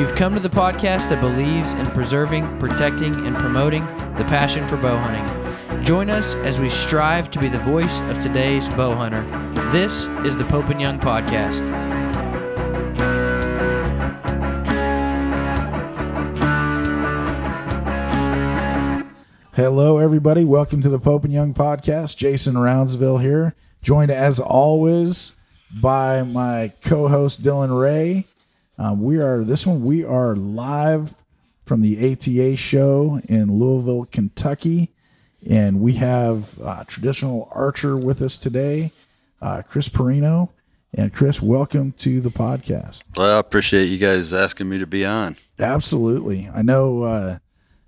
You've come to the podcast that believes in preserving, protecting, and promoting the passion for bow hunting. Join us as we strive to be the voice of today's bow hunter. This is the Pope and Young Podcast. Hello, everybody. Welcome to the Pope and Young podcast. Jason Roundsville here, joined as always by my co-host Dylan Ray. Um, we are this one. We are live from the ATA show in Louisville, Kentucky, and we have uh, traditional archer with us today, uh, Chris Parrino. And Chris, welcome to the podcast. Well, I appreciate you guys asking me to be on. Absolutely. I know uh,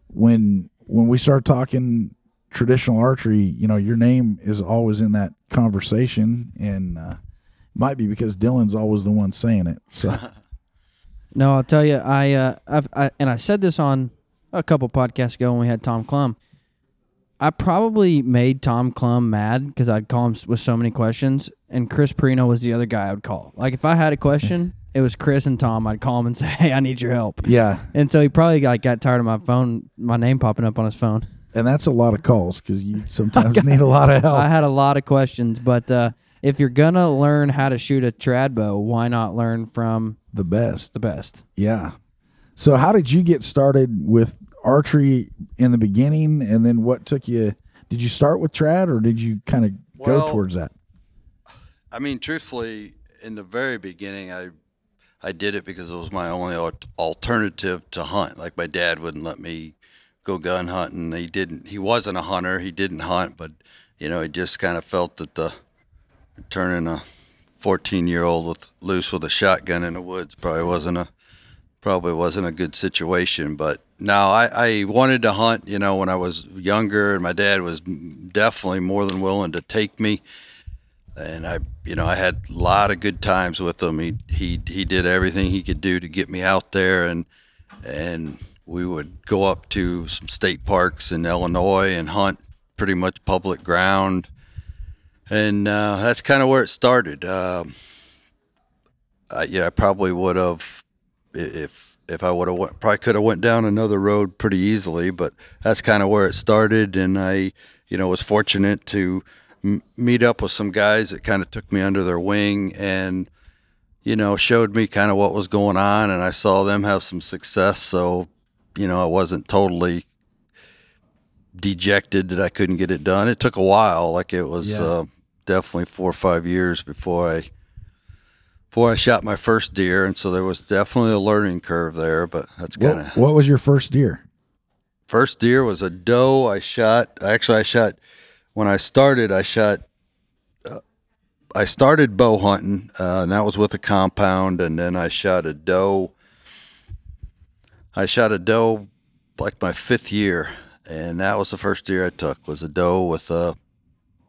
when when we start talking traditional archery, you know, your name is always in that conversation, and uh, might be because Dylan's always the one saying it. So No, I'll tell you, I, uh, I've, I, and I said this on a couple podcasts ago when we had Tom Clum. I probably made Tom Clum mad because I'd call him with so many questions, and Chris Parrino was the other guy I would call. Like if I had a question, it was Chris and Tom. I'd call him and say, "Hey, I need your help." yeah, And so he probably got, got tired of my phone, my name popping up on his phone. and that's a lot of calls because you sometimes need a lot of help. I had a lot of questions, but uh, if you're gonna learn how to shoot a trad bow, why not learn from the best. the best? Yeah. So how did you get started with archery in the beginning, and then what took you? Did you start with trad, or did you kind of go towards that? I mean, truthfully, in the very beginning, I I did it because it was my only alternative to hunt. Like my dad wouldn't let me go gun hunting. He didn't. He wasn't a hunter. He didn't hunt, but you know, he just kind of felt that the turning a 14 year old with loose with a shotgun in the woods probably wasn't a probably wasn't a good situation. But now I, I wanted to hunt. You know, when I was younger, and my dad was definitely more than willing to take me and I, you know, I had a lot of good times with him. He he he did everything he could do to get me out there, and and we would go up to some state parks in Illinois and hunt pretty much public ground, and uh, that's kind of where it started. Um, I, yeah, I probably would have if if I would have went, probably could have went down another road pretty easily, but that's kind of where it started, and I, you know, was fortunate to m- meet up with some guys that kind of took me under their wing and you know showed me kind of what was going on and i saw them have some success so you know i wasn't totally dejected that i couldn't get it done it took a while like it was Yeah. uh, definitely four or five years before i before i shot my first deer and so there was definitely a learning curve there but that's kind What, of what was your first deer? First deer was a doe I shot. Actually, I shot when I started, I shot. Uh, I started bow hunting, uh, and that was with a compound, and then I shot a doe. I shot a doe like my fifth year, and that was the first deer I took was a doe with a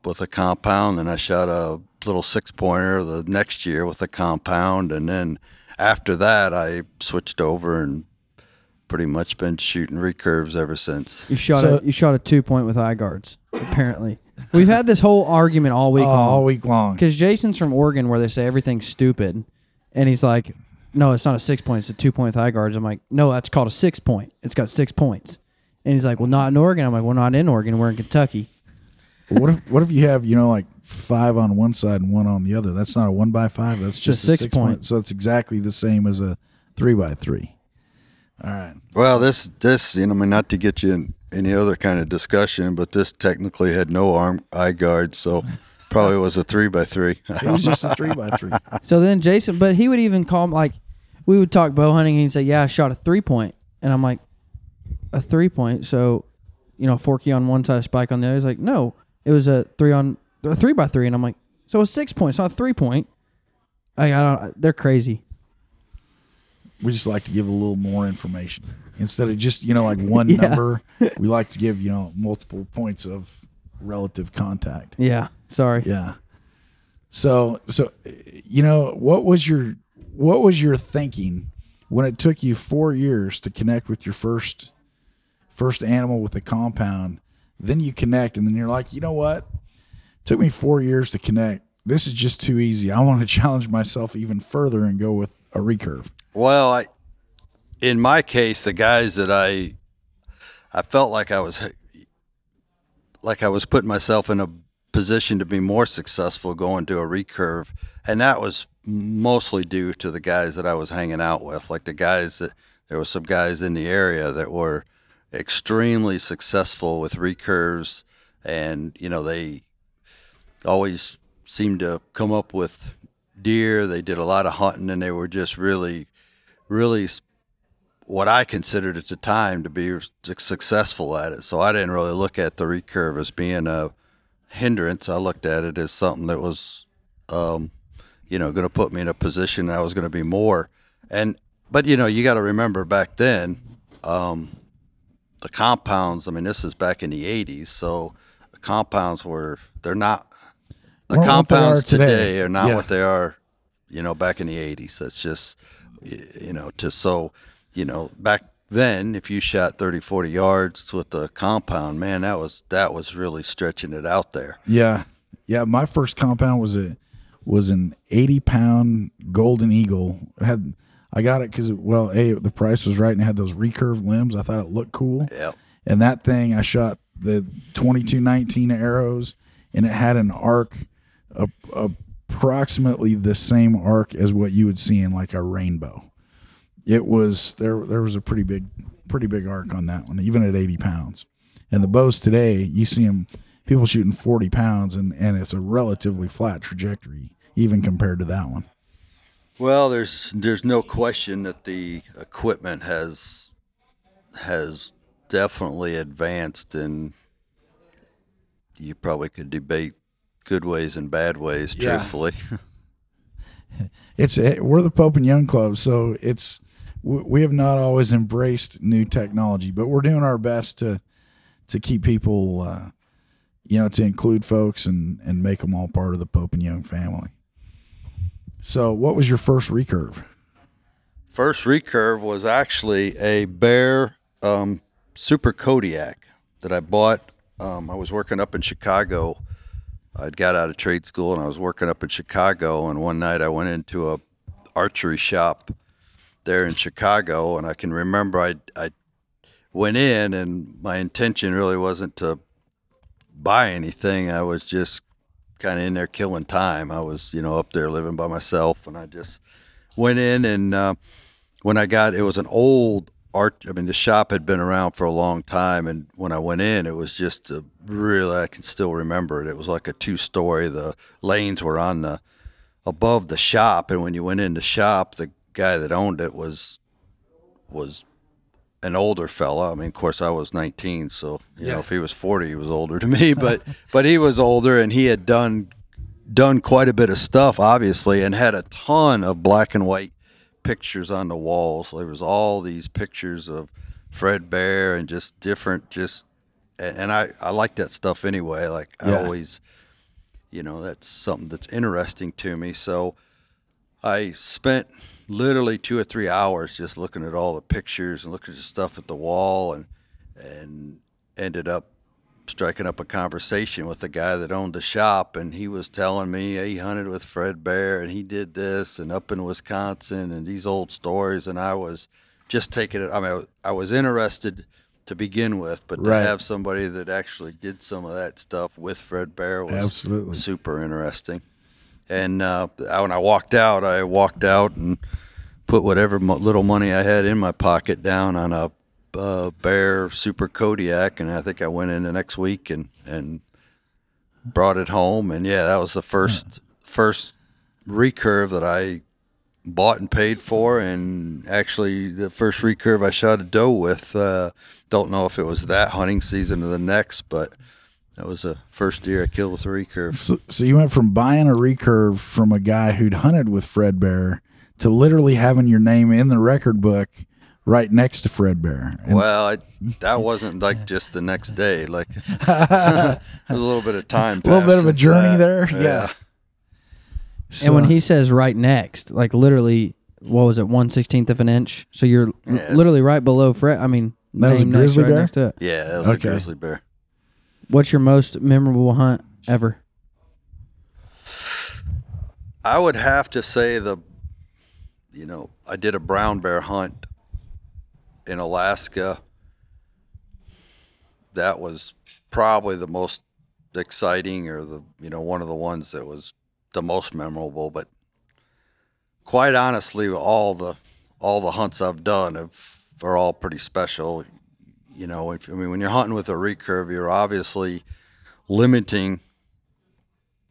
with a compound, and I shot a little six pointer the next year with a compound, and then after that I switched over and pretty much been shooting recurves ever since. You shot So- a you shot a two point with eye guards. Apparently, we've had this whole argument all week Oh, long. all week long. Because Jason's from Oregon, where they say everything's stupid, and he's like, "No, it's not a six point; it's a two point with eye guards." I'm like, "No, that's called a six point. It's got six points." And he's like, "Well, not in Oregon." I'm like, "Well, not in Oregon. We're in Kentucky." What if what if you have you know like five on one side and one on the other? That's not a one by five. That's just a six six, point. point. So it's exactly the same as a three by three. All right. Well, this this you know, I mean, not to get you in any other kind of discussion, but this technically had no arm eye guards, so probably was a three by three. It was just a three by three. So then Jason, but he would even call like, we would talk bow hunting, and he'd say, "Yeah, I shot a three point," and I'm like, "A three point?" So, you know, forky on one side, a spike on the other. He's like, "No, it was a three on a three by three, and I'm like, "So a six point, not a three point." I, I don't. They're crazy. We just like to give a little more information instead of just you know like one Yeah. number. We like to give you know multiple points of relative contact. Yeah. Sorry. Yeah. So so you know what was your what was your thinking when it took you 4 years to connect with your first first animal with a compound then you connect and then you're like, "You know what? took me 4 years to connect. This is just too easy. I want to challenge myself even further and go with a recurve." Well, I, in my case, the guys that I, I felt like I was, like I was putting myself in a position to be more successful going to a recurve, and that was mostly due to the guys that I was hanging out with. Like the guys that there were some guys in the area that were extremely successful with recurves, and you know they always seemed to come up with deer. They did a lot of hunting, and they were just really, really what I considered at the time to be successful at it. So I didn't really look at the recurve as being a hindrance. I looked at it as something that was, um, you know, going to put me in a position I was going to be more. And but you know, you got to remember back then, um, the compounds. I mean, this is back in the '80s, so the compounds were they're not the Weren't what are compounds today. today. are not Yeah. what they are, you know, back in the '80s. That's just, you know, to so, you know, back then, if you shot 30, 40 yards with the compound, man, that was that was really stretching it out there. Yeah, yeah. My first compound was a was an eighty pound golden eagle. It had I got it because well, a the price was right and it had those recurved limbs. I thought it looked cool. Yep. And that thing, I shot the twenty two nineteen arrows, and it had an arc, a, approximately the same arc as what you would see in like a rainbow. It was there. There was a pretty big, pretty big arc on that one, even at eighty pounds. And the bows today, you see them people shooting 40 pounds and, and it's a relatively flat trajectory even compared to that one Well, there's there's no question that the equipment has has definitely advanced, and you probably could debate good ways and bad ways. Yeah. Truthfully, it's we're the pope and young club so it's we we have not always embraced new technology but we're doing our best to to keep people uh, you know to include folks and and make them all part of the pope and young family so what was your first recurve first recurve was actually a Bear um, Super Kodiak that I bought. Um, I was working up in Chicago. I'd got out of trade school and I was working up in Chicago. And one night I went into a archery shop there in Chicago, and I can remember I I went in and my intention really wasn't to buy anything. I was just kind of in there killing time. I was you know up there living by myself, and I just went in and uh, when I got it was an old art. I mean, the shop had been around for a long time, and when I went in, it was just a really I can still remember it. It was like a two story. The lanes were on the above the shop, and when you went in the shop, the guy that owned it was was an older fella. I mean, of course, I was 19, so you Yeah. know, if he was 40, he was older to me. But but he was older, and he had done done quite a bit of stuff, obviously, and had a ton of black and white pictures on the walls. There was all these pictures of Fred Bear and just different, just and, and I I like that stuff anyway. Like Yeah. I always, you know, that's something that's interesting to me. So. I spent literally two or three hours just looking at all the pictures and looking at the stuff at the wall and and ended up striking up a conversation with the guy that owned the shop and he was telling me he hunted with Fred Bear and he did this and up in Wisconsin and these old stories and I was just taking it I mean I was interested to begin with but to Right. have somebody that actually did some of that stuff with Fred Bear was Absolutely. super interesting. And uh, when I walked out, I walked out and put whatever mo- little money I had in my pocket down on a uh, Bear Super Kodiak, and I think I went in the next week and and brought it home. And yeah, that was the first first recurve that I bought and paid for, and actually the first recurve I shot a doe with. Uh, don't know if it was that hunting season or the next, but that was the first deer I killed with a recurve. So, so you went from buying a recurve from a guy who'd hunted with Fred Bear to literally having your name in the record book right next to Fred Bear. And- Well, I, that wasn't like just the next day. Like there's a little bit of time. A little bit of a journey that. there, yeah. and when he says right next, like literally, what was it, one sixteenth of an inch? So you're Yeah, literally right below Fred. I mean, That was a grizzly right bear? next to it. yeah, that was Okay. a grizzly bear. What's your most memorable hunt ever? I would have to say the, you know, I did a brown bear hunt in Alaska. That was probably the most exciting, or the you know one of the ones that was the most memorable. But quite honestly, all the all the hunts I've done have are all pretty special. You know, if, I mean, when you're hunting with a recurve, you're obviously limiting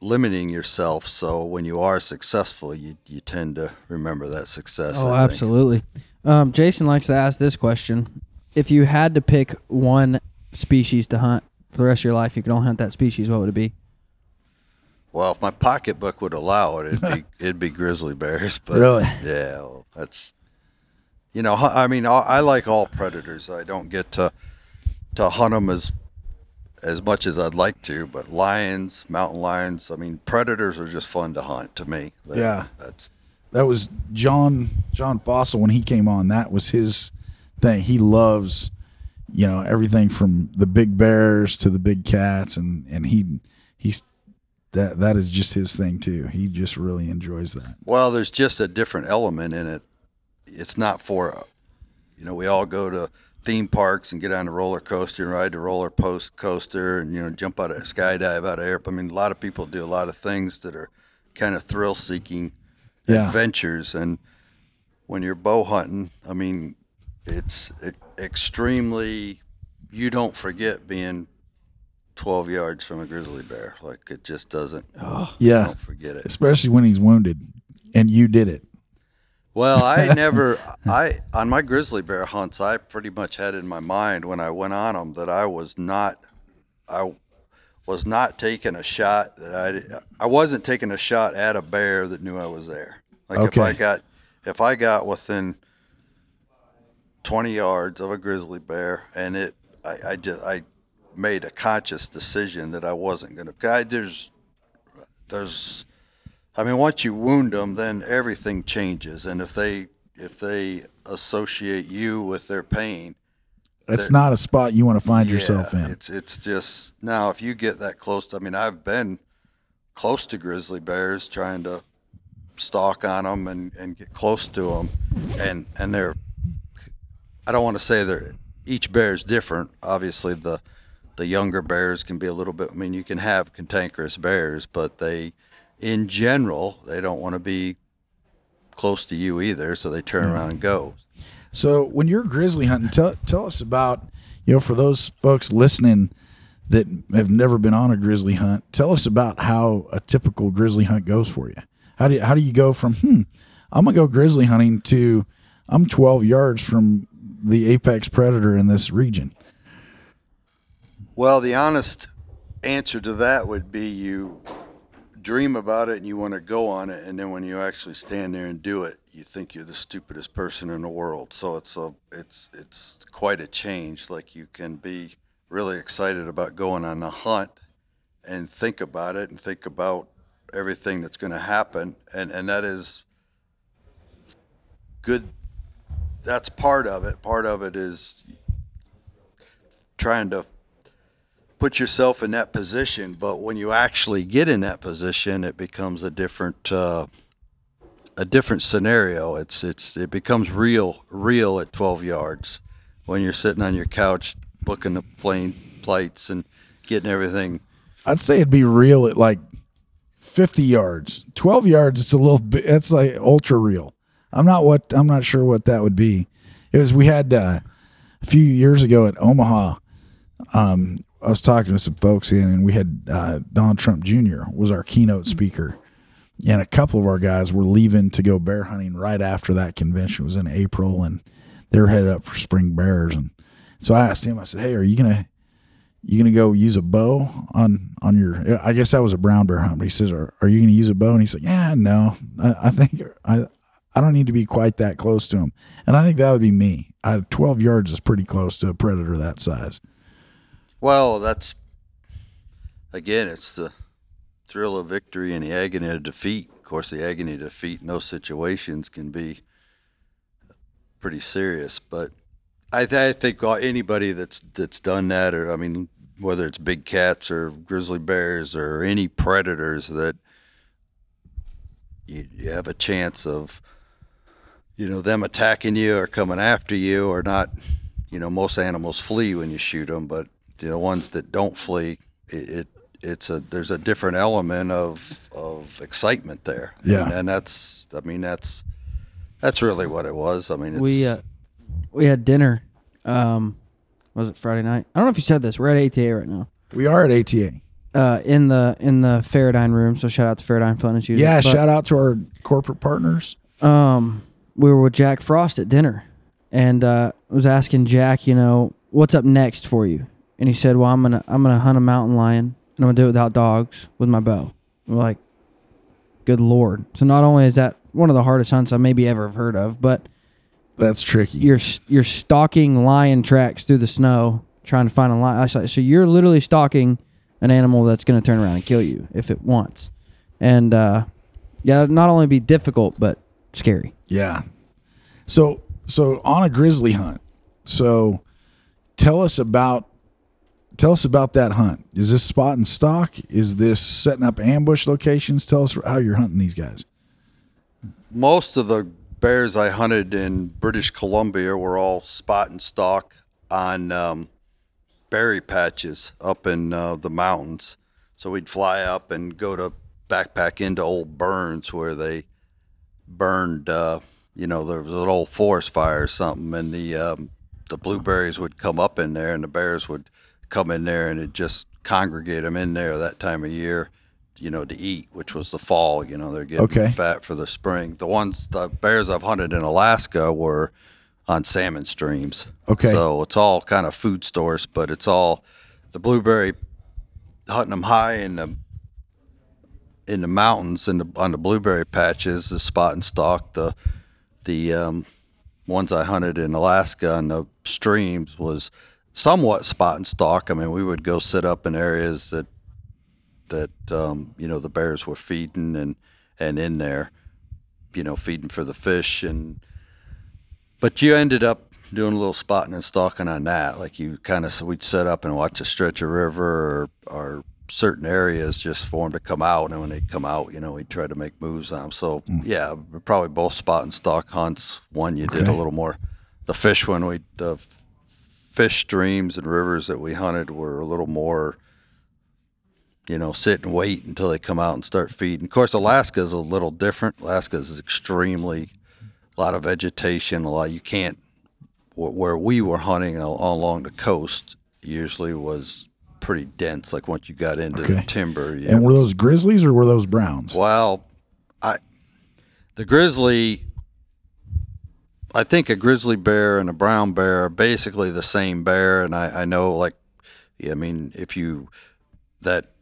limiting yourself. So when you are successful, you you tend to remember that success. Oh, I absolutely. Um, Jason likes to ask this question: If you had to pick one species to hunt for the rest of your life, you could only hunt that species. What would it be? Well, if my pocketbook would allow it, it'd be it'd be grizzly bears. But Really? yeah, well, that's you know, I mean, I I like all predators. I don't get to to hunt them as as much as I'd like to, but lions, mountain lions, I mean, predators are just fun to hunt to me. Yeah. that's that was John John Fossil when he came on. That was his thing. He loves, you know, everything from the big bears to the big cats, and and he he's that that is just his thing too. He just really enjoys that. Well, there's just a different element in it. It's not for, you know, we all go to theme parks and get on a roller coaster and ride the roller post coaster and you know jump out of skydive out of air. I mean, a lot of people do a lot of things that are kind of thrill seeking Yeah. adventures, and when you're bow hunting, I mean, it's it, extremely. You don't forget being 12 yards from a grizzly bear. Like it just doesn't. You Yeah, don't forget it. especially when he's wounded, and you did it. Well, I never, I on my grizzly bear hunts, I pretty much had in my mind when I went on them that I was not, I was not taking a shot that I, I wasn't taking a shot at a bear that knew I was there. Like if I got, if I got within twenty yards of a grizzly bear and it, I, I just, I made a conscious decision that I wasn't going to. I there's, there's I mean, once you wound them, then everything changes. And if they if they associate you with their pain, That's not a spot you want to find yeah, yourself in. It's it's just now if you get that close. To, I mean, I've been close to grizzly bears trying to stalk on them and, and get close to them, and and they're. I don't want to say they're each bear is different. Obviously, the the younger bears can be a little bit. I mean, you can have cantankerous bears, but they, in general, they don't want to be close to you either. So they turn around and go. So when you're grizzly hunting, tell tell us about you know for those folks listening that have never been on a grizzly hunt. Tell us about how a typical grizzly hunt goes for you. How do you, how do you go from hmm I'm gonna go grizzly hunting to I'm 12 yards from the apex predator in this region? Well, the honest answer to that would be you dream about it and you want to go on it, and then when you actually stand there and do it, you think you're the stupidest person in the world. So it's a it's it's quite a change. Like you can be really excited about going on a hunt and think about it and think about everything that's going to happen, and and that is good. That's part of it. Part of it is trying to put yourself in that position. But when you actually get in that position, it becomes a different uh, a different scenario. It's it's it becomes real real at 12 yards when you're sitting on your couch booking the plane flights and getting everything. I'd say it'd be real at like 50 yards. 12 yards it's a little bit, it's like ultra real. I'm not what, I'm not sure what that would be. It was, we had uh, a few years ago at Omaha, um, I was talking to some folks in, and we had uh, Donald Trump Jr. was our keynote speaker, and a couple of our guys were leaving to go bear hunting right after that convention. It was in April, and they were headed up for spring bears. And so I asked him, I said, "Hey, are you gonna you gonna go use a bow on on your? I guess that was a brown bear hunt." But he says, "Are, are you gonna use a bow?" And he's like, "Yeah, no, I, I think I." I don't need to be quite that close to him, and I think that would be me. I, Twelve yards is pretty close to a predator that size. Well, that's again, it's the thrill of victory and the agony of defeat. Of course, the agony of defeat in those situations can be pretty serious. But I, th- I think anybody that's that's done that, or I mean, whether it's big cats or grizzly bears or any predators, that you, you have a chance of you know them attacking you or coming after you or not. You know, most animals flee when you shoot them, but the ones that don't flee, it, it it's a there's a different element of of excitement there. Yeah, and, and that's I mean that's that's really what it was. I mean, we uh, we had dinner. Um, was it Friday night? I don't know if you said this. We're at ATA right now. We are at ATA. Uh, in the in the FeraDyne room. So shout out to FeraDyne Fun and Shooting. Yeah, but, shout out to our corporate partners. Um, we were with Jack Frost at dinner, and uh, was asking Jack, you know, what's up next for you? And he said, "Well, I'm gonna I'm gonna hunt a mountain lion, and I'm gonna do it without dogs with my bow." We're like, "Good lord!" So not only is that one of the hardest hunts I maybe ever have heard of, but that's tricky. You're you're stalking lion tracks through the snow trying to find a lion. So you're literally stalking an animal that's going to turn around and kill you if it wants. And uh, yeah, not only be difficult but scary. Yeah. So so on a grizzly hunt. So tell us about tell us about that hunt. Is this spot and stock? Is this setting up ambush locations? Tell us how you're hunting these guys. Most of the bears I hunted in British Columbia were all spot and stock on um, berry patches up in uh, the mountains. So we'd fly up and go to backpack into old burns where they burned, uh, you know, there was an old forest fire or something, and the um, the blueberries would come up in there, and the bears would come in there, and it just congregate them in there that time of year you know, to eat, which was the fall. You know, they're getting okay. fat for the spring. The ones, the bears I've hunted in Alaska were on salmon streams. Okay. So it's all kind of food stores, but it's all the blueberry hunting them high in the in the mountains and on the blueberry patches, the spot and stalk. The the um, ones I hunted in Alaska on the streams was somewhat spot and stalk. I mean, we would go sit up in areas that that um, you know the bears were feeding and and in there, you know, feeding for the fish and. But you ended up doing a little spotting and stalking on that. Like you kind of, so we'd set up and watch a stretch of river or, or certain areas just for them to come out. And when they come out, you know, we'd try to make moves on them. So mm. yeah, probably both spot and stalk hunts. One you okay. did a little more. The fish one we the fish streams and rivers that we hunted were a little more you know, sit and wait until they come out and start feeding. Of course, Alaska is a little different. Alaska is extremely a lot of vegetation. A lot you can't. Where we were hunting along the coast usually was pretty dense. Like once you got into okay. the timber. and were those grizzlies or were those browns? Well, I the grizzly. I think a grizzly bear and a brown bear are basically the same bear, and I, I know like, yeah, I mean, if you that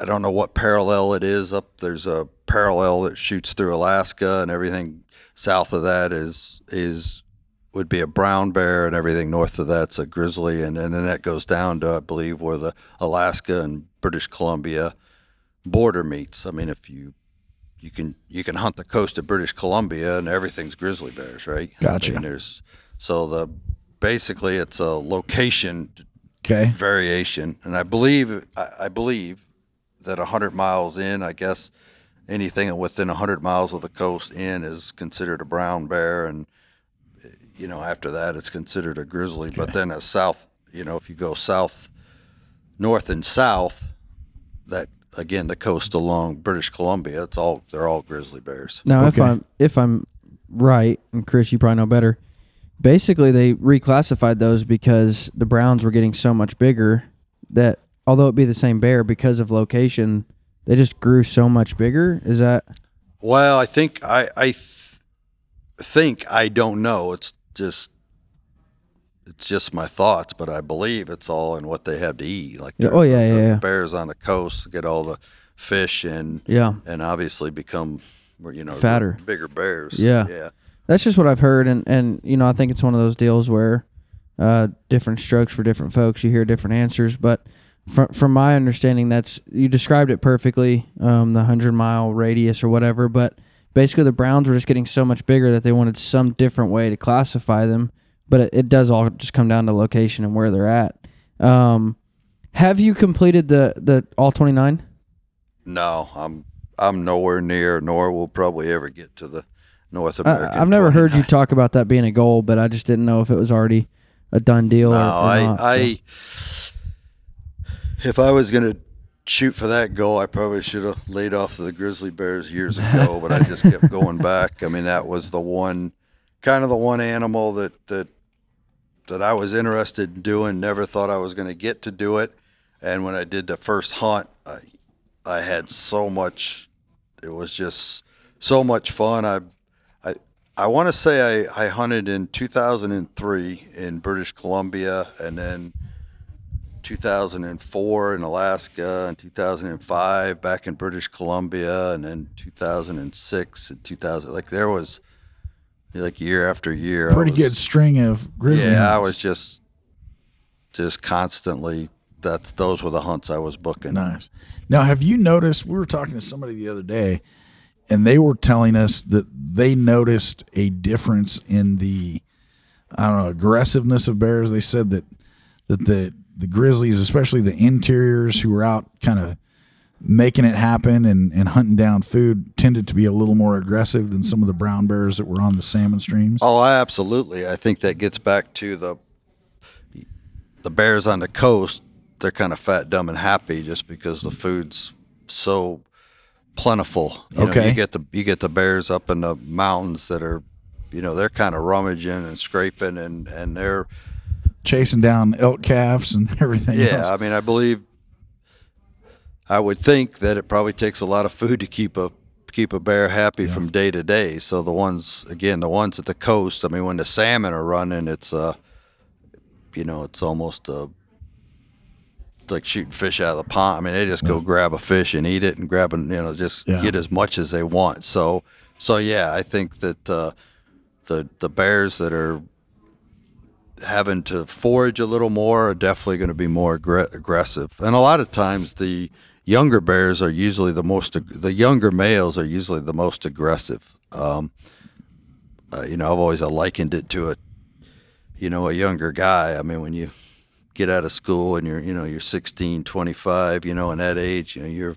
I- don't know what parallel it is up. There's a parallel that shoots through Alaska, and everything south of that is is would be a brown bear, and everything north of that's a grizzly, and, and then that goes down to I believe where the Alaska and British Columbia border meets. I mean, if you you can you can hunt the coast of British Columbia, and everything's grizzly bears, right? Gotcha. I mean, there's so the basically it's a location Okay. variation, and I believe I, I believe that hundred miles in, I guess anything within hundred miles of the coast in is considered a brown bear, and you know after that it's considered a grizzly. But then a south, you know, if you go south, north and south, that again the coast along British Columbia, it's all they're all grizzly bears. Now, if Okay. I'm if I'm right, and Chris, you probably know better. Basically, they reclassified those because the Browns were getting so much bigger that although it be the same bear because of location, they just grew so much bigger. Is that Well, I think I I th- think I don't know. It's just it's just my thoughts, but I believe it's all in what they have to eat. Like oh, yeah, the, yeah, the yeah. bears on the coast get all the fish and yeah? and obviously become you know Fatter. bigger bears. Yeah. yeah. That's just what I've heard, and and you know I think it's one of those deals where uh, different strokes for different folks. You hear different answers, but from from my understanding, that's you described it perfectly. Um, the hundred mile radius or whatever, but basically the Browns were just getting so much bigger that they wanted some different way to classify them. But it, it does all just come down to location and where they're at. Um, have you completed the the all twenty nine? No, I'm I'm nowhere near, nor will probably ever get to the North I, American. I've never heard you talk about that being a goal, but I just didn't know if it was already a done deal. No, or, or I, not, so. I, if I was gonna shoot for that goal, I probably should have laid off the Grizzly Bears years ago. but I just kept going back. I mean, that was the one, kind of the one animal that that that I was interested in doing. Never thought I was going to get to do it. And when I did the first hunt, I, I had so much. It was just so much fun. I, I, I want to say I, I hunted in 2003 in British Columbia, and then 2004 in Alaska, and 2005 back in British Columbia, and then 2006 and 2000. Like there was, like year after year. Pretty was- good string of grizzly. yeah, I was just, just constantly. That's those were the hunts I was booking. Nice. Now, have you noticed? We were talking to somebody the other day, and they were telling us that they noticed a difference in the, I don't know, aggressiveness of bears. They said that that the the grizzlies, especially the interiors who were out kind of making it happen and, and hunting down food, tended to be a little more aggressive than some of the brown bears that were on the salmon streams. Oh, absolutely. I think that gets back to the the bears on the coast. They're kind of fat, dumb, and happy just because the food's so plentiful. You know, Okay. you get the you get the bears up in the mountains that are, you know, they're kind of rummaging and scraping, and and they're Chasing down elk calves and everything yeah. else. I mean, I believe. I would think that it probably takes a lot of food to keep a keep a bear happy from day to day. So the ones again, the ones at the coast. I mean, when the salmon are running, it's uh, you know, it's almost uh, it's like shooting fish out of the pond. I mean, they just go grab a fish and eat it, and grab and you know, just Yeah. get as much as they want. So, so yeah, I think that uh, the the bears that are having to forage a little more are definitely going to be more aggr- aggressive. And a lot of times the younger bears are usually the most the younger males are usually the most aggressive. Um, uh, you know, I've always likened it to a you know a younger guy. I mean, when you get out of school and you're you know you're 16, 25, you know, in that age, you know, you're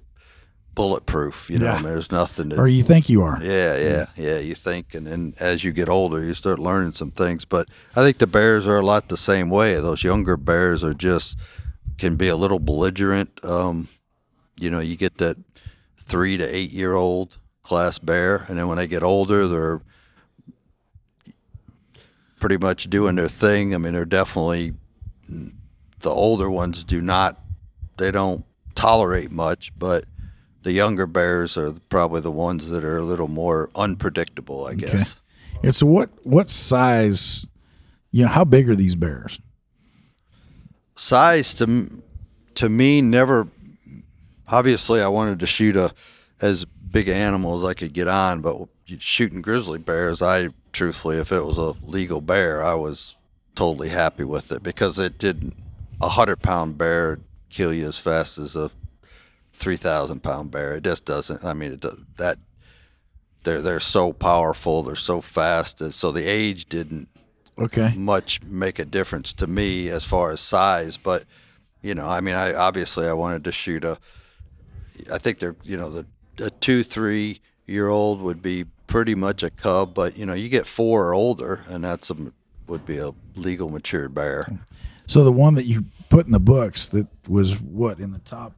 bulletproof. You know, Yeah. I mean, there's nothing to or you think you are. yeah, yeah, yeah. You think, and then as you get older, you start learning some things. But I think the bears are a lot the same way. Those younger bears are just can be a little belligerent. Um, you know, you get that three to eight year old class bear, and then when they get older, they're pretty much doing their thing. I mean, they're definitely the older ones do not they don't tolerate much, but the younger bears are probably the ones that are a little more unpredictable, I guess. And so what what size? You know, how big are these bears? size to to me never obviously I wanted to shoot a as big an animal as I could get on but shooting grizzly bears I truthfully if it was a legal bear I was totally happy with it because it didn't a hundred pound bear kill you as fast as a three thousand pound bear it just doesn't I mean it does, that they're they're so powerful they're so fast so the age didn't Okay. much make a difference to me as far as size, but you know, I mean, I obviously I wanted to shoot a. I think they're you know the a two three year old would be pretty much a cub, but you know you get four or older, and that's a would be a legal matured bear. So the one that you put in the books that was what in the top?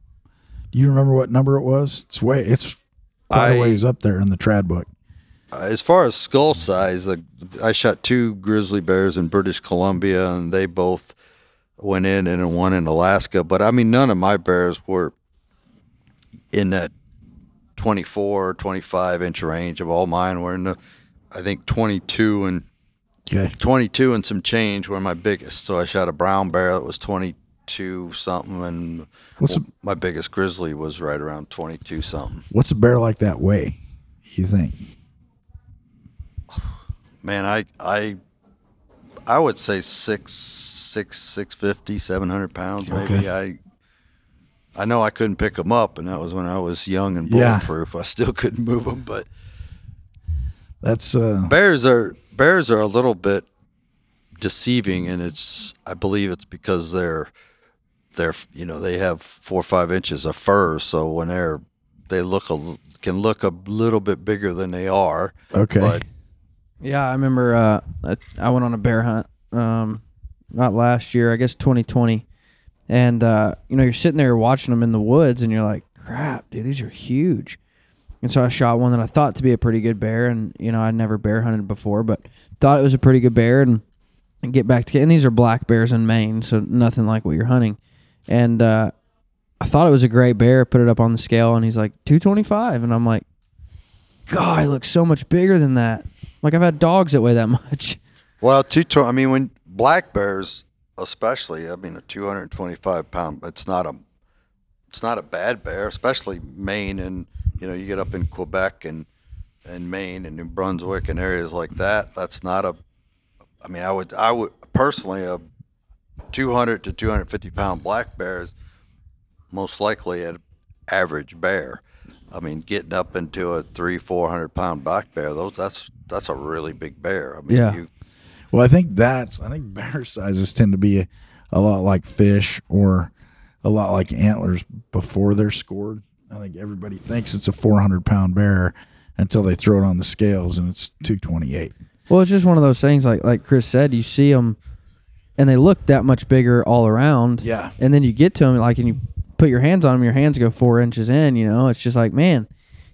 Do you remember what number it was? It's way it's quite a I- ways up there in the trad book. As far as skull size, like, I shot two grizzly bears in British Columbia, and they both went in, and one in Alaska. But I mean, none of my bears were in that 24, 25 inch range. Of all mine were in the, I think 22 and Okay. 22 and some change were my biggest. So I shot a brown bear that was 22 something, and What's a, my biggest grizzly was right around 22 something. what's a bear like that weigh? You think? Man, I I I would say six six six fifty, seven hundred pounds maybe. Okay. I I know I couldn't pick them up, and that was when I was young and Yeah. bulletproof. I still couldn't move them, but That's uh bears are bears are a little bit deceiving, and it's I believe it's because they're they're you know they have four or five inches of fur, so when they're they look a can look a little bit bigger than they are. okay. But Yeah, I remember uh, I- I went on a bear hunt, um, not last year, I guess 2020. And, uh, you know, you're sitting there watching them in the woods and you're like, crap, dude, these are huge. And so I shot one that I thought to be a pretty good bear. And, you know, I'd never bear hunted before, but thought it was a pretty good bear. And, and get back to, and these are black bears in Maine, so nothing like what you're hunting. And, uh, I thought it was a great bear, put it up on the scale, and he's like 225. And I'm like, God, he looks so much bigger than that. Like I've had dogs that weigh that much. Well, two. I mean, when black bears, especially, I mean, a 225 pound. It's not a, it's not a bad bear, especially Maine, and you know, you get up in Quebec and and Maine and New Brunswick and areas like that. That's not a. I mean, I would, I would personally a 200 to 250 pound black bear is most likely an average bear. I mean, getting up into a three, four hundred pound black bear, those that's that's a really big bear. I mean, Yeah. you, Well, I think that's I think bear sizes tend to be a, a lot like fish or a lot like antlers before they're scored. I think everybody thinks it's a 400 pound bear until they throw it on the scales and it's 228. Well, it's just one of those things. Like like Chris said, you see them, and they look that much bigger all around. Yeah. And then you get to them, like, and you put your hands on them. Your hands go four inches in. You know, it's just like, man,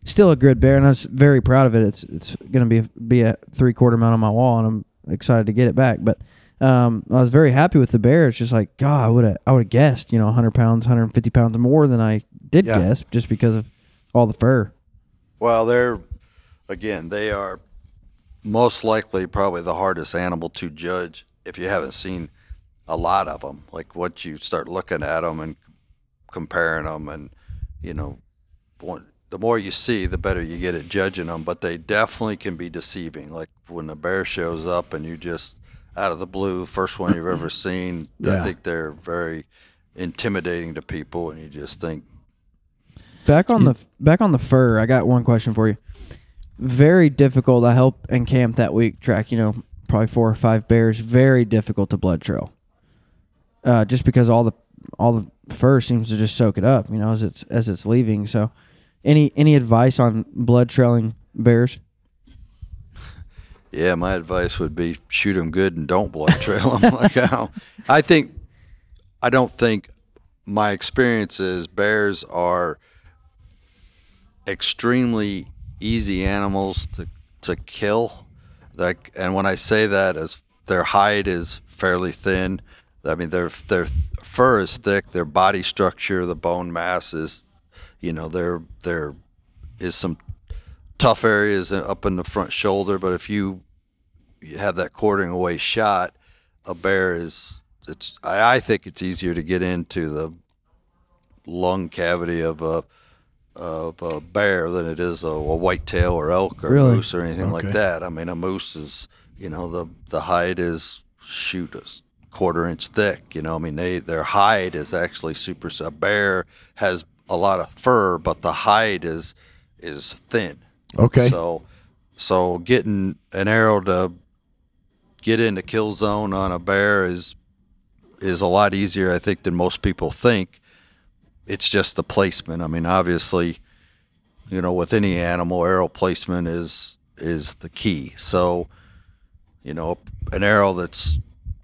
still a good bear, and I was very proud of it. It's it's gonna be be a three quarter mount on my wall, and I'm excited to get it back. But um, I was very happy with the bear. It's just like, God, I would have I would have guessed, you know, 100 pounds, 150 pounds more than I did Yeah. guess, just because of all the fur. Well, they're again, they are most likely probably the hardest animal to judge if you haven't seen a lot of them. Like once you start looking at them and comparing them, and you know, the more you see, the better you get at judging them. But they definitely can be deceiving. Like when a bear shows up and you just out of the blue, first one you've ever seen, Yeah. I think they're very intimidating to people, and you just think, Back on the back on the fur, I got one question for you. Very difficult. I help and camp that week. Track, you know, probably four or five bears. Very difficult to blood trail. Uh, just because all the all the fur seems to just soak it up, you know, as it's as it's leaving. So, any any advice on blood trailing bears? Yeah, my advice would be shoot them good and don't blood trail them. like I think, I don't think my experience is bears are extremely easy animals to to kill. Like, and when I say that, is their hide is fairly thin. I mean, their their fur is thick. Their body structure, the bone mass is, you know, there there is some tough areas up in the front shoulder. But if you you have that quartering away shot, a bear is it's I, I think it's easier to get into the lung cavity of a of a bear than it is a, a whitetail or elk or Really? moose or anything like that. I mean, a moose is you know the the hide is shoot a quarter inch thick. You know, I mean they their hide is actually super. A bear has a lot of fur, but the hide is is thin. Okay. So, so getting an arrow to get into kill zone on a bear is is a lot easier, I think, than most people think. It's just the placement. I mean, obviously, you know, with any animal, arrow placement is is the key. So, you know, an arrow that's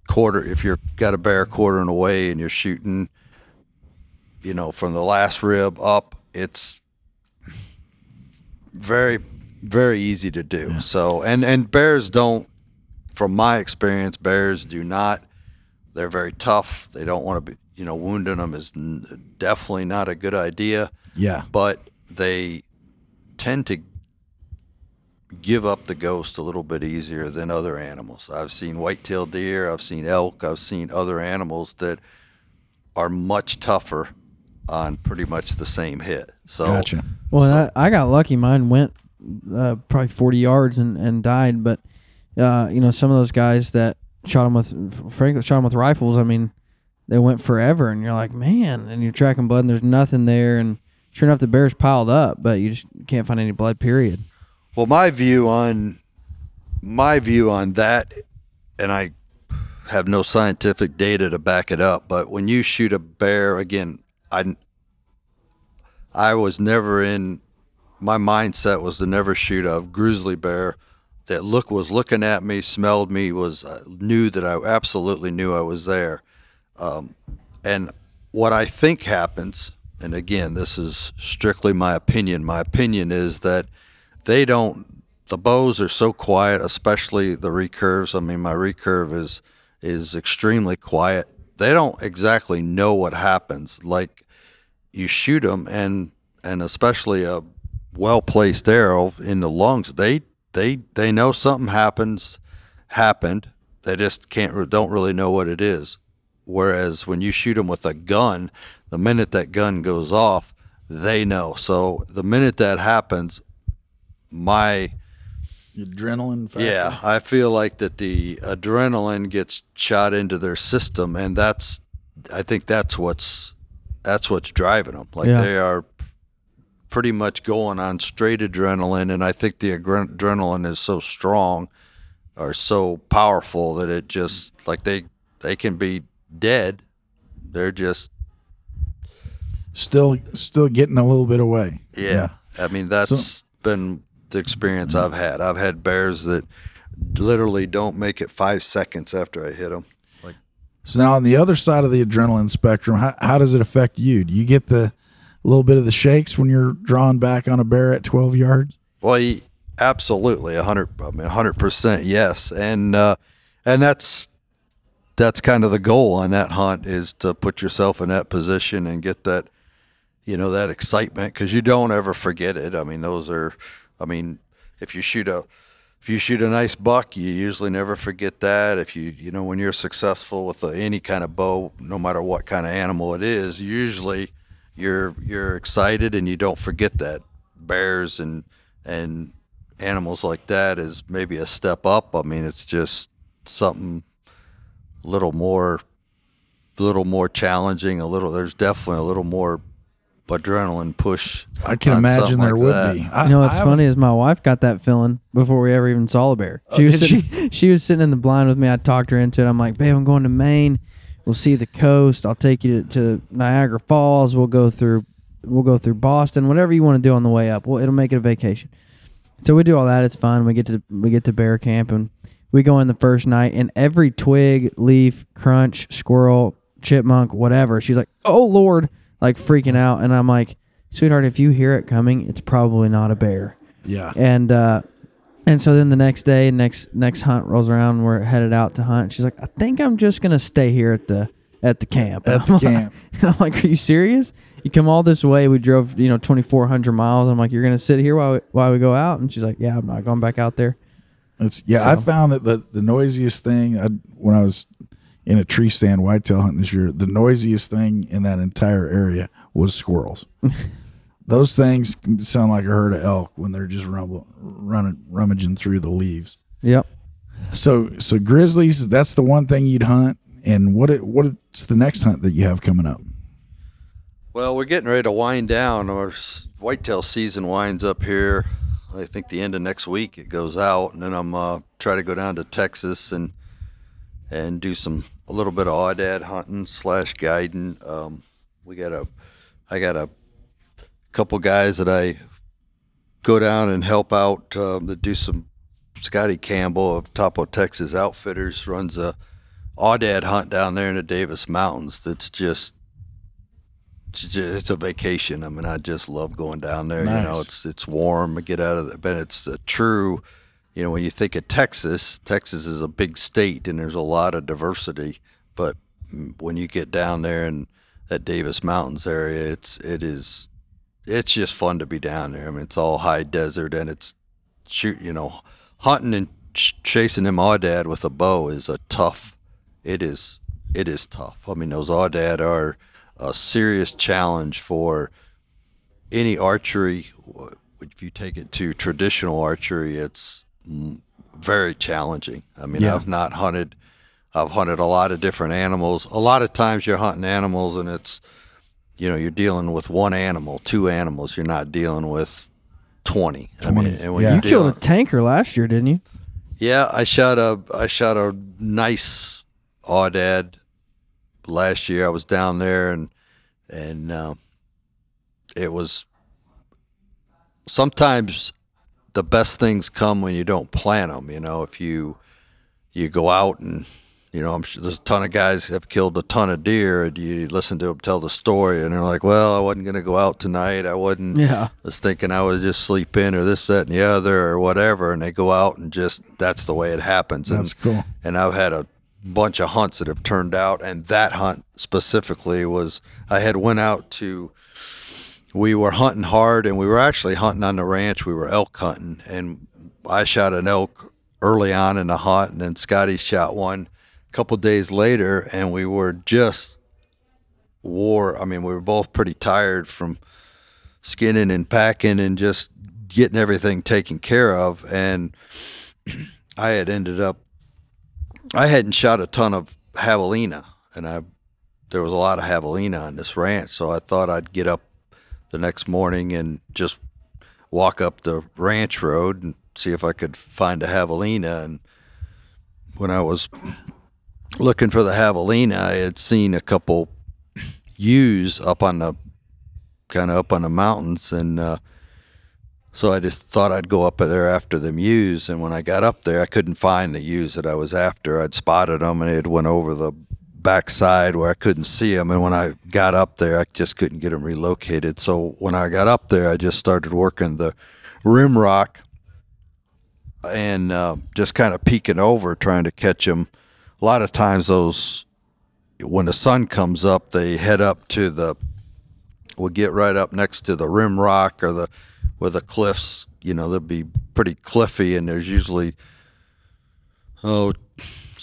quarter. If you're got a bear quartering away and you're shooting, you know, from the last rib up, it's very very easy to do. So and and bears don't from my experience bears do not they're very tough. They don't want to be you know wounding them is n- definitely not a good idea. Yeah. but they tend to give up the ghost a little bit easier than other animals. I've seen white-tailed deer i've seen elk i've seen other animals that are much tougher on pretty much the same hit so Gotcha. Well, I, I got lucky. Mine went uh, probably 40 yards and, and died. But, uh, you know, some of those guys that shot them with, frankly, shot them with rifles, I mean, they went forever. And you're like, man, and you're tracking blood and there's nothing there. And sure enough, the bear's piled up, but you just can't find any blood, period. Well, my view on my view on that, and I have no scientific data to back it up, but when you shoot a bear, again, I I was never in my mindset was to never shoot a grizzly bear that look was looking at me, smelled me, was uh, knew that I absolutely knew I was there. Um, and what I think happens, and again, this is strictly my opinion. My opinion is that they don't. The bows are so quiet, especially the recurves. I mean, my recurve is is extremely quiet. They don't exactly know what happens. Like you shoot them, and and especially a well placed arrow in the lungs, they they they know something happens happened. They just can't don't really know what it is. Whereas when you shoot them with a gun, the minute that gun goes off, they know. So the minute that happens, my Adrenaline. Factor. yeah, I feel like that the adrenaline gets shot into their system, and that's I think that's what's that's what's driving them. Like Yeah. they are pretty much going on straight adrenaline, and I think the adrenaline is so strong or so powerful that it just like they they can be dead. They're just Still, still getting a little bit away. Yeah. I mean, that's been the experience I've had. I've had bears that literally don't make it five seconds after I hit them. Like, So now on the other side of the adrenaline spectrum, how, how does it affect you? Do you get the little bit of the shakes when you're drawn back on a bear at 12 yards? well, absolutely, a hundred. I mean, a hundred percent, yes. And uh, and that's that's kind of the goal on that hunt is to put yourself in that position and get that, you know, that excitement because you don't ever forget it. I mean, those are, I mean, if you shoot a if you shoot a nice buck, you usually never forget that. If you you know when you're successful with a, any kind of bow, no matter what kind of animal it is, usually you're you're excited and you don't forget that. Bears and and animals like that is maybe a step up. I mean, it's just something a little more a little more challenging. A little there's definitely a little more adrenaline push. I can on imagine something there like would that. be. I, You know what's I haven't- funny is my wife got that feeling before we ever even saw a bear. Oh, she was did sitting, she was sitting in the blind with me. I talked her into it. I'm like, babe, I'm going to Maine. We'll see the coast. I'll take you to, to Niagara Falls. We'll go through we'll go through Boston. Whatever you want to do on the way up. Well, it'll make it a vacation. So we do all that. It's fun. We get to we get to bear camp and we go in the first night and every twig, leaf, crunch, squirrel, chipmunk, whatever. She's like, "Oh Lord!" Like freaking out, and I'm like, "Sweetheart, if you hear it coming, it's probably not a bear." Yeah. And uh, and so then the next day, next next hunt rolls around. We're headed out to hunt. She's like, "I think I'm just gonna stay here at the at the camp." At And the I'm like- camp. and I'm like, "Are you serious? You come all this way? We drove, you know, 2,400 miles." I'm like, "You're gonna sit here while we, while we go out?" And she's like, "Yeah, I'm not going back out there." It's yeah. I found that the the noisiest thing I, when I was in a tree stand whitetail hunting this year, the noisiest thing in that entire area was squirrels. Those things sound like a herd of elk when they're just rumble, running rummaging through the leaves. Yep. So so grizzlies, that's the one thing you'd hunt. And what it, what's the next hunt that you have coming up? Well, we're getting ready to wind down. Our whitetail season winds up here. I think the end of next week it goes out, and then I'm uh, try to go down to Texas and and do some a little bit of aoudad hunting slash guiding. Um, we got a I got a couple guys that I go down and help out um, that do some. Scotty Campbell of Topo Texas Outfitters runs a aoudad hunt down there in the Davis Mountains. That's just it's a vacation. I mean, I just love going down there. You know, it's it's warm. I get out of the, but it's a true. You know, when you think of Texas, Texas is a big state and there's a lot of diversity. But when you get down there in that Davis Mountains area, it's it is it's just fun to be down there. I mean, it's all high desert and it's shoot. You know, hunting and ch- chasing them aoudad with a bow is a tough. It is it is tough. I mean, those aoudad are a serious challenge for any archery. If you take it to traditional archery, it's very challenging. I mean, Yeah. I've not hunted. I've hunted a lot of different animals. A lot of times you're hunting animals, and it's you know you're dealing with one animal, two animals. You're not dealing with twenty. I mean, 20, and when yeah. You killed a tanker last year, didn't you? yeah, I shot a I shot a nice aoudad last year. I was down there and and uh, it was sometimes the best things come when you don't plan them. You know, if you you go out and you know, I'm sure there's a ton of guys have killed a ton of deer, and you listen to them tell the story, and they're like, "Well, I wasn't going to go out tonight. I wasn't." Yeah. was thinking I would just sleep in or this, that, and the other or whatever, and they go out and just that's the way it happens. That's and, cool. And I've had a bunch of hunts that have turned out, and that hunt specifically was I had went out to. We were hunting hard, and we were actually hunting on the ranch. We were elk hunting, and I shot an elk early on in the hunt, and then Scotty shot one a couple days later, and we were just wore. I mean, we were both pretty tired from skinning and packing and just getting everything taken care of. And I had ended up, I hadn't shot a ton of javelina, and I there was a lot of javelina on this ranch, so I thought I'd get up the next morning and just walk up the ranch road and see if I could find a javelina. And when I was looking for the javelina, I had seen a couple ewes up on the kind of up on the mountains, and uh, so I just thought I'd go up there after them ewes. And when I got up there, I couldn't find the ewes that I was after. I'd spotted them, and had went over the backside where I couldn't see them. And when I got up there, I just couldn't get them relocated. So when I got up there, I just started working the rim rock and uh, just kind of peeking over, trying to catch them. A lot of times, those when the sun comes up, they head up to the. Will get right up next to the rim rock or the where the cliffs. You know, they'll be pretty cliffy, and there's usually oh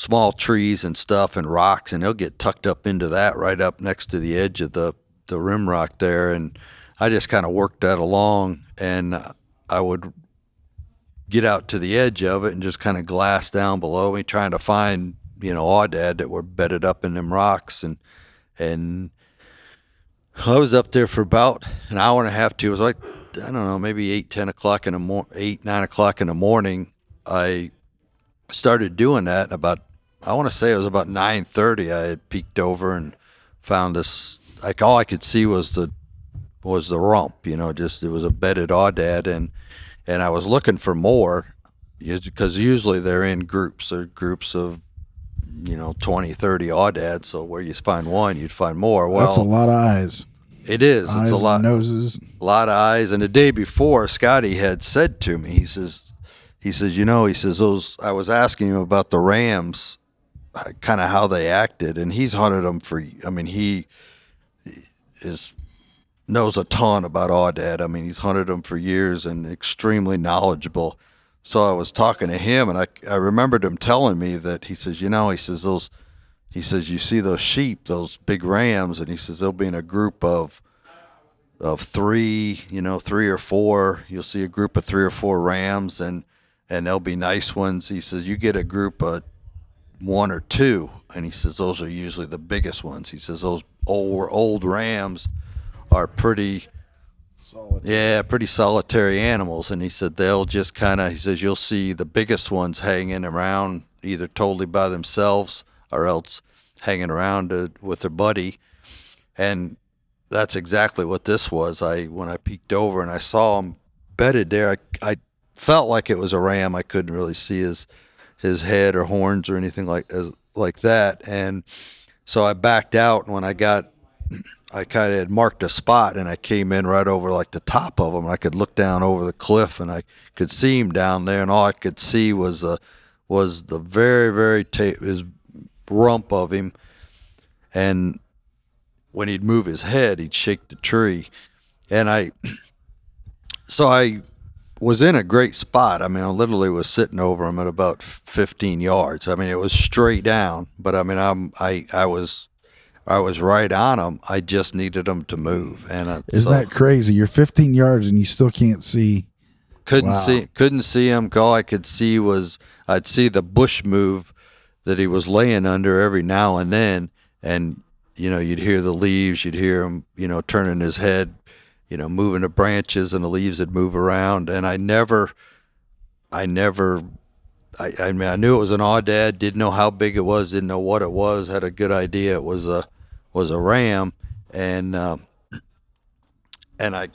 small trees and stuff and rocks, and they'll get tucked up into that right up next to the edge of the the rim rock there. And I just kind of worked that along, and I would get out to the edge of it and just kind of glass down below me, trying to find you know aoudad that were bedded up in them rocks, and and I was up there for about an hour and a half. Two, it was like I don't know, maybe eight, ten o'clock in the mor- eight, nine o'clock in the morning. I started doing that. About I want to say it was about nine thirty. I had peeked over and found this. Like all I could see was the was the rump. You know, just it was a bedded aoudad, and and I was looking for more because usually they're in groups or groups of you know 20 30 aoudads so where you find one you'd find more well That's a lot of eyes. it is eyes it's a lot noses. a lot of eyes. And the day before, Scotty had said to me, he says, he says, you know, he says those. I was asking him about the Rams, kind of how they acted, and he's hunted them for. I mean, he is knows a ton about Aoudad. I mean, he's hunted them for years and extremely knowledgeable. so I was talking to him, and I I remembered him telling me that he says, you know, he says those, he says you see those sheep, those big rams, and he says they'll be in a group of of three, you know, three or four. You'll see a group of three or four rams, and and they'll be nice ones. He says you get a group of one or two, and he says those are usually the biggest ones. He says those old old rams are pretty yeah, pretty solitary animals. And he said they'll just kind of, he says, you'll see the biggest ones hanging around either totally by themselves or else hanging around uh, with their buddy. And that's exactly what this was. I When I peeked over and I saw him bedded there, I, I felt like it was a ram. I couldn't really see his his head or horns or anything like as, like that. And so I backed out. And when I got I kind of had marked a spot and I came in right over like the top of him. I could look down over the cliff and I could see him down there, and all I could see was uh, was the very very ta- his rump of him, and when he'd move his head, he'd shake the tree, and I so I was in a great spot. I mean, I literally was sitting over him at about 15 yards. I mean, it was straight down, but I mean, I'm I I was I was right on him. I just needed him to move, and uh, Isn't so that crazy? You're 15 yards and you still can't see. couldn't Wow. see couldn't see him. All I could see was I'd see the bush move that he was laying under every now and then, and you know you'd hear the leaves, you'd hear him, you know, turning his head, you know, moving the branches, and the leaves would move around, and I never, I never. I, I mean, I knew it was an aoudad. Didn't know how big it was. Didn't know what it was. Had a good idea it was a was a ram, and uh, and I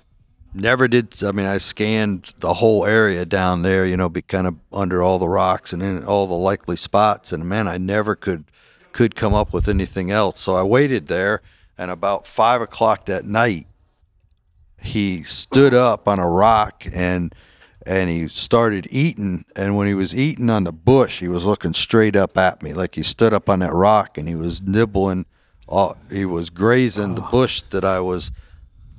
never did. I mean, I scanned the whole area down there. You know, be kind of under all the rocks and in all the likely spots. And man, I never could could come up with anything else. So I waited there, and about five o'clock that night, he stood up on a rock and and he started eating and when he was eating on the bush he was looking straight up at me like he stood up on that rock and he was nibbling uh, he was grazing the bush that I was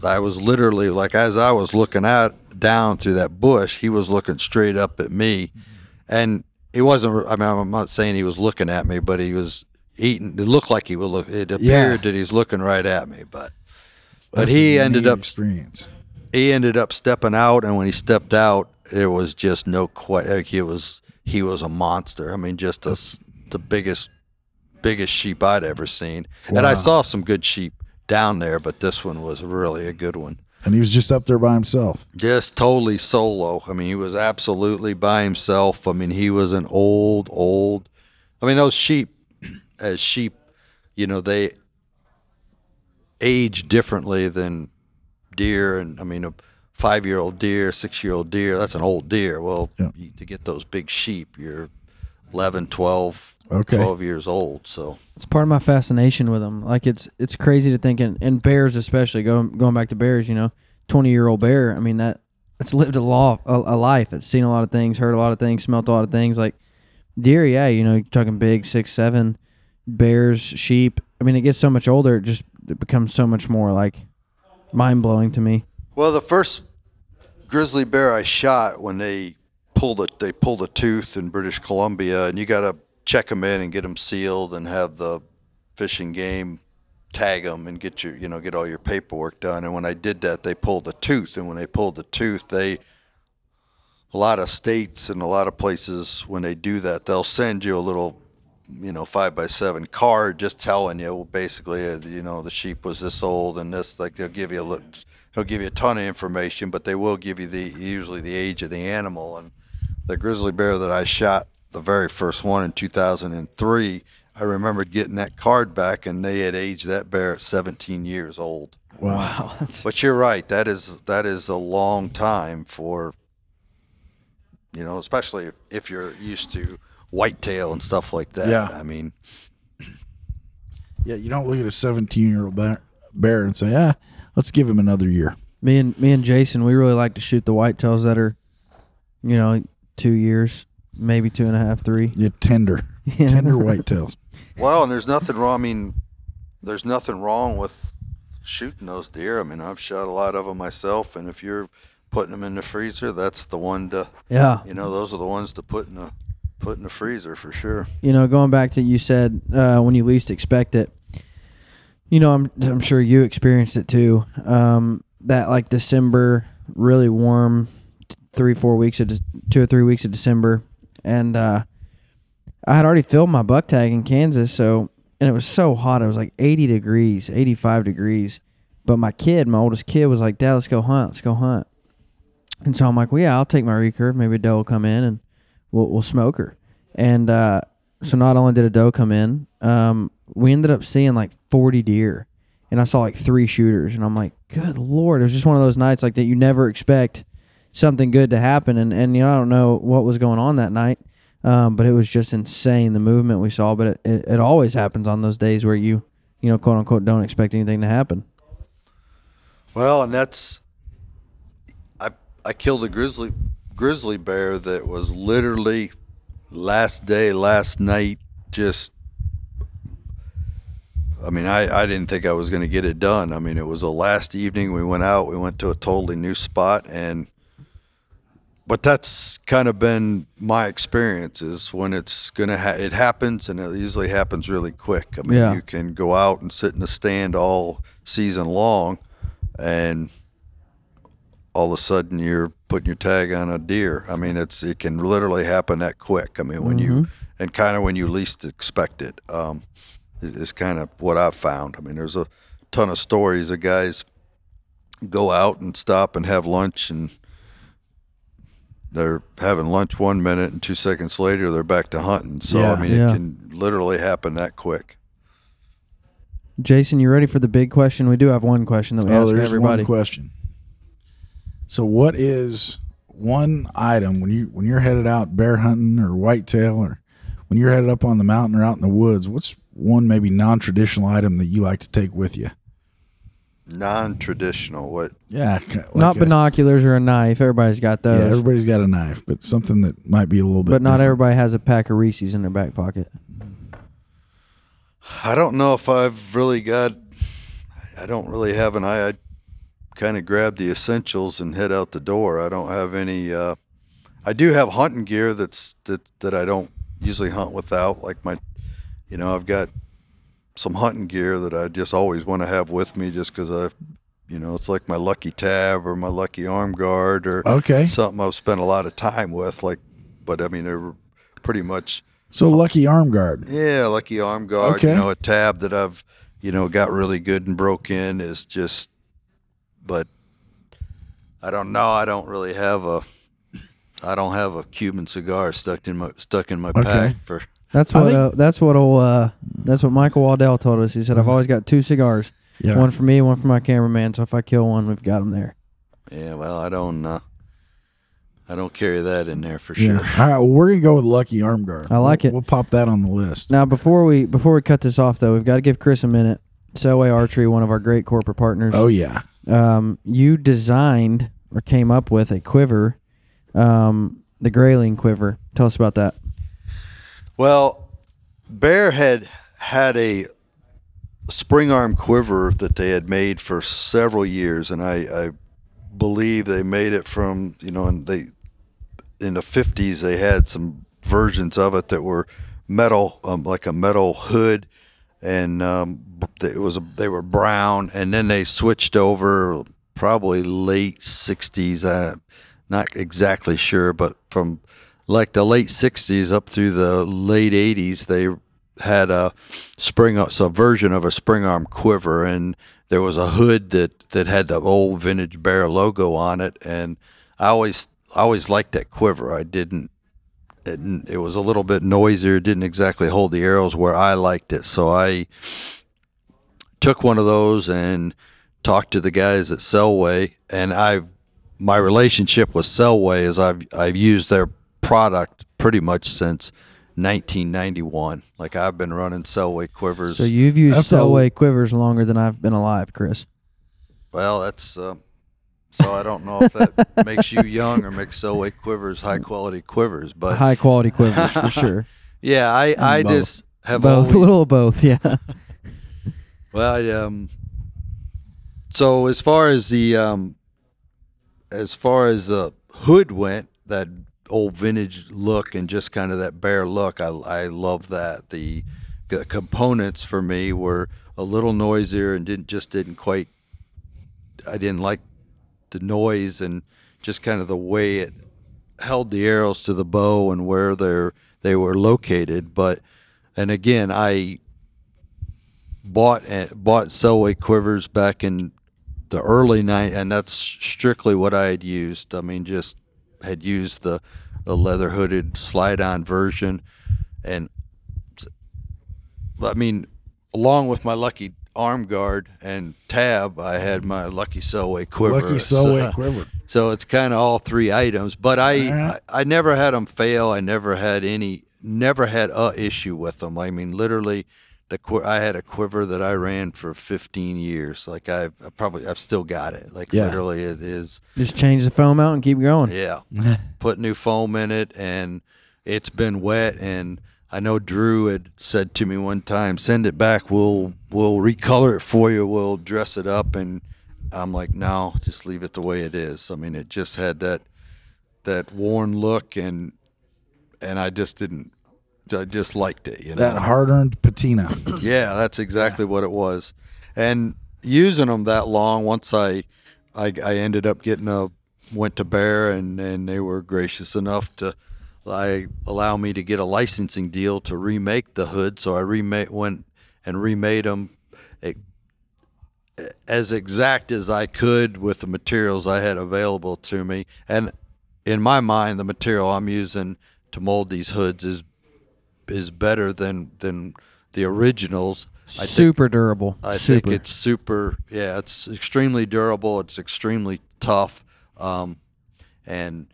I was literally like as I was looking out down through that bush he was looking straight up at me and he wasn't I mean I'm not saying he was looking at me but he was eating it looked like he was look it appeared Yeah. that he's looking right at me but but That's he ended up experience. he ended up stepping out, and when he stepped out, it was just no question. Like he was he was a monster. I mean, just a, the biggest biggest sheep I'd ever seen. And I saw some good sheep down there, but this one was really a good one. And he was just up there by himself. Just totally solo. I mean, he was absolutely by himself. I mean, he was an old, old. I mean, those sheep, as sheep, you know, they age differently than deer. And I mean, a five year old deer, six year old deer, that's an old deer. Well, Yeah. you, to get those big sheep, you're 11, 12, Okay. 12 years old. So, It's part of my fascination with them. Like it's it's crazy to think, and, and bears especially going going back to bears. You know, twenty year old bear. I mean that it's lived a law a, a life. It's seen a lot of things, heard a lot of things, smelt a lot of things. Like deer, yeah, you know, you're talking big six seven bears, sheep. I mean, it gets so much older, it just it becomes so much more like mind blowing to me. Well, the first grizzly bear I shot when they pulled it, they pulled a tooth in British Columbia, and you got to check them in and get them sealed and have the fishing game tag them and get your, you know, get all your paperwork done. And when I did that, they pulled the tooth, and when they pulled the tooth, they a lot of states and a lot of places when they do that, they'll send you a little you know five by seven card just telling you well, basically uh, you know the sheep was this old and this like they'll give you a little they'll give you a ton of information but they will give you the usually the age of the animal. And the grizzly bear that i shot the very first one in 2003 i remember getting that card back and they had aged that bear at 17 years old. Wow. but you're right that is that is a long time for you know especially if, if you're used to whitetail and stuff like that Yeah. i mean Yeah, you don't look at a 17 year old bear, bear and say, ah, let's give him another year. Me and me and Jason, we really like to shoot the whitetails that are, you know, two years, maybe two and a half, three. Yeah, tender, Yeah. tender whitetails. Well, and there's nothing wrong. I mean, there's nothing wrong with shooting those deer. I mean, I've shot a lot of them myself, and if you're putting them in the freezer, that's the one to Yeah. you know those are the ones to put in the put in the freezer for sure. you know, going back to you said uh, when you least expect it. You know, I'm I'm sure you experienced it too. Um, that like December, really warm, three four weeks of de- two or three weeks of December, and uh, I had already filled my buck tag in Kansas, so and it was so hot. It was like 80 degrees, 85 degrees. But my kid, my oldest kid, was like, "Dad, let's go hunt. Let's go hunt." And so I'm like, "Well, yeah, I'll take my recurve. Maybe a doe will come in and we'll we'll smoke her." And uh, so not only did a doe come in, um, we ended up seeing like 40 deer, and I saw like three shooters, and I'm like, good lord, it was just one of those nights like that you never expect something good to happen, and and you know I don't know what was going on that night, um, but it was just insane the movement we saw, but it, it, it always happens on those days where you you know quote unquote don't expect anything to happen. Well, and that's I I killed a grizzly grizzly bear that was literally last day, last night, just I mean, I, I didn't think I was going to get it done. I mean, it was the last evening we went out. We went to a totally new spot, and but that's kind of been my experience is when it's gonna ha- it happens, and it usually happens really quick. I mean, Yeah. you can go out and sit in the stand all season long, and all of a sudden you're putting your tag on a deer. I mean, it's it can literally happen that quick. I mean, when you and kind of when you least expect it, um, is, is kind of what I've found. I mean, there's a ton of stories of guys go out and stop and have lunch and they're having lunch one minute and two seconds later they're back to hunting. So Yeah. I mean, Yeah. it can literally happen that quick. Jason, you ready for the big question? We do have one question that we Oh, ask there's everybody. one question. So, what is one item when you when you're headed out bear hunting or whitetail, or when you're headed up on the mountain or out in the woods? What's one maybe non-traditional item that you like to take with you? Non-traditional. What? Yeah, ki- like Not a- binoculars or a knife. Everybody's got those. Yeah, everybody's got a knife, but something that might be a little bit. but not different. everybody has a pack of Reese's in their back pocket. I don't know if I've really got. I don't really have an eye. I kind of grab the essentials and head out the door. I don't have any. Uh, I do have hunting gear that's that that I don't usually hunt without. Like my, you know, I've got some hunting gear that I just always want to have with me, just because I, you know, it's like my lucky tab or my lucky arm guard or Okay, something I've spent a lot of time with. Like, but I mean, they're pretty much so lucky arm guard. yeah, lucky arm guard. Okay. You know, a tab that I've, you know, got really good and broke in is just, but I don't know. I don't really have a, I don't have a Cuban cigar stuck in my stuck in my Okay. pack for. That's what think- uh, that's what old, uh, that's what Michael Waddell told us. He said, "I've always got two cigars, Yeah, one for me, one for my cameraman. So if I kill one, we've got them there." Yeah, well, I don't. Uh, I don't carry that in there for yeah. sure. All right, well, we're gonna go with lucky arm guard. I like We'll- it. We'll pop that on the list. Now before we before we cut this off though, we've got to give Chris a minute. Selway Archery, one of our great corporate partners. Oh yeah, um, you designed or came up with a quiver, um, the Grayling quiver. Tell us about that. Well, Bear had had a spring arm quiver that they had made for several years, and I, I believe they made it from you know, and they in the fifties they had some versions of it that were metal, um, like a metal hood, and um, it was they were brown, and then they switched over probably late sixties. I'm not exactly sure, but from like the late 60s up through the late 80s they had a spring so a version of a spring arm quiver and there was a hood that that had the old vintage bear logo on it and i always I always liked that quiver i didn't it, it was a little bit noisier didn't exactly hold the arrows where i liked it so i took one of those and talked to the guys at Selway and I've my relationship with Selway is I've I've used their product pretty much since 1991. Like I've been running Selway quivers. So you've used That's Selway quivers longer than I've been alive, Chris. well, that's uh, so I don't know if that makes you young or makes Selway quivers high quality quivers, but High quality quivers for sure. yeah, I I both. just have both, always a little of both. Yeah. Well, I, um, so as far as the um, as far as the hood went, that old vintage look and just kind of that Bear look, I I love that. The, the components for me were a little noisier and didn't just didn't quite. I didn't like the noise and just kind of the way it held the arrows to the bow and where they're they were located. But and again, I bought eh, bought Selway quivers back in the early night, and that's strictly what I had used. I mean, just had used the, the leather hooded slide on version, and I mean, along with my lucky arm guard and tab, I had my lucky Selway quiver. Lucky Selway so, quiver. So it's kind of all three items, but I, Alright. I I never had them fail. I never had any, never had a issue with them. I mean, literally, the qui- I had a quiver that I ran for 15 years. Like I, I probably I've still got it. Like Yeah. literally, it is. Just change the foam out and keep going. Yeah, put new foam in it, and it's been wet. And I know Drew had said to me one time, "Send it back. We'll we'll recolor it for you. We'll dress it up." And I'm like, "No, just leave it the way it is." I mean, it just had that that worn look, and and I just didn't. I just liked it. You know That hard earned patina. yeah, that's exactly what it was. And using them that long, once I, I, I ended up getting a went to Bear, and and they were gracious enough to, I allow me to get a licensing deal to remake the hood. So I remade went and remade them. As exact as I could with the materials I had available to me, and in my mind, the material I'm using to mold these hoods is is better than than the originals. I think, Super durable. I Super. think it's super. Yeah, it's extremely durable. It's extremely tough, um, and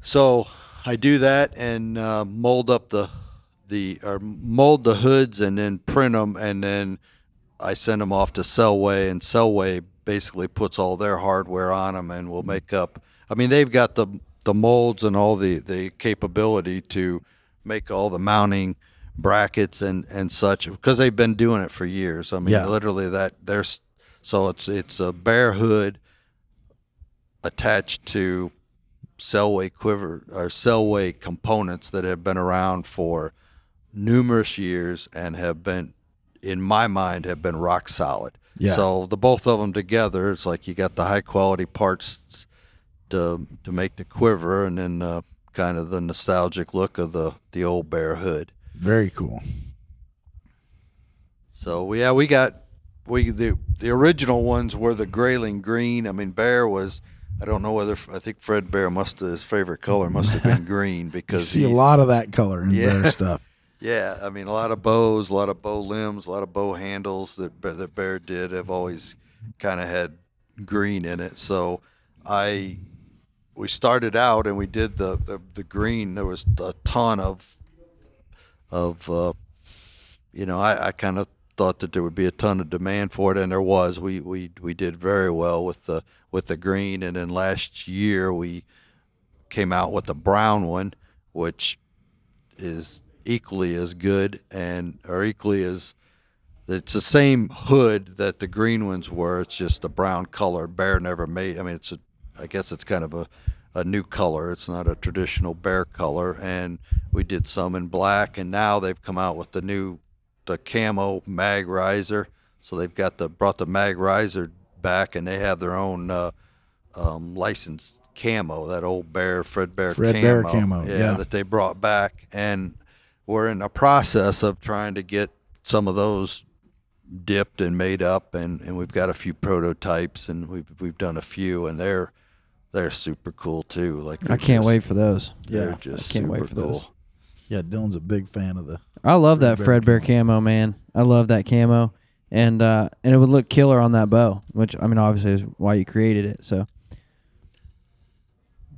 so I do that and uh, mold up the the or mold the hoods and then print them and then I send them off to Selway and Selway basically puts all their hardware on them and will make up. I mean, they've got the the molds and all the the capability to make all the mounting brackets and and such because they've been doing it for years. I mean, Yeah. literally that there's so it's it's a Bear hood attached to Selway quiver or Selway components that have been around for numerous years and have been, in my mind, have been rock solid. Yeah. So the both of them together, it's like you got the high quality parts to to make the quiver, and then uh, kind of the nostalgic look of the the old bear hood. Very cool. So yeah, we got we the the original ones were the grayling green. I mean, bear was. I don't know whether I think Fred Bear must have his favorite color must have been green because You see a lot of that color in Yeah. their stuff. Yeah, I mean, a lot of bows, a lot of bow limbs, a lot of bow handles that Bear- that Bear did have always kind of had green in it. So I we started out and we did the the, the green. There was a ton of of uh, you know I, I kind of thought that there would be a ton of demand for it, and there was. We we we did very well with the with the green, and then last year we came out with the brown one, which is equally as good and or equally as it's the same hood that the green ones were. It's just the brown color. Bear never made. I mean, it's a. I guess it's kind of a, a new color. It's not a traditional bear color. And we did some in black, and now they've come out with the new, the camo mag riser. So they've got the brought the mag riser back, and they have their own uh, um, licensed camo. That old bear Fred Bear Fred camo. Bear camo, yeah. that they brought back, and we're in the process of trying to get some of those dipped and made up and, and we've got a few prototypes and we've we've done a few and they're they're super cool too. Like I can't just- wait for those. Yeah, just I can't wait for cool. those. Yeah, Dylan's a big fan of the. I love that Bear Fred Bear camo, man. I love that camo, and uh, and it would look killer on that bow, which I mean, obviously is why you created it. So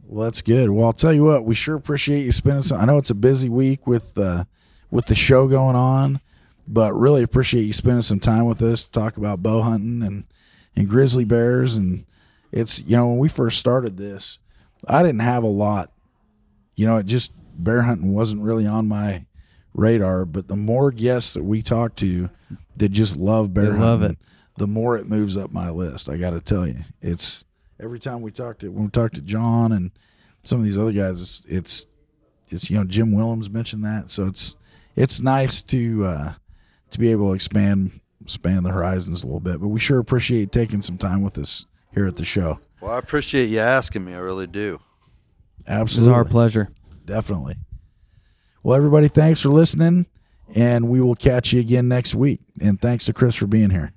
Well, that's good. Well, I'll tell you what, we sure appreciate you spending some. I know it's a busy week with uh, with the show going on, but really appreciate you spending some time with us to talk about bow hunting and and grizzly bears. And it's you know when we first started this, I didn't have a lot. You know, it just bear hunting wasn't really on my radar. But the more guests that we talk to that just love bear They love hunting, it. the more it moves up my list. I got to tell you, it's every time we talk to when we talk to John and some of these other guys, it's it's, it's you know Jim Willems mentioned that, so it's it's nice to uh, to be able to expand expand the horizons a little bit. But we sure appreciate taking some time with us here at the show. Well, I appreciate you asking me. I really do. It was Absolutely, our pleasure. Definitely. Well, everybody, thanks for listening, and we will catch you again next week. And thanks to Chris for being here.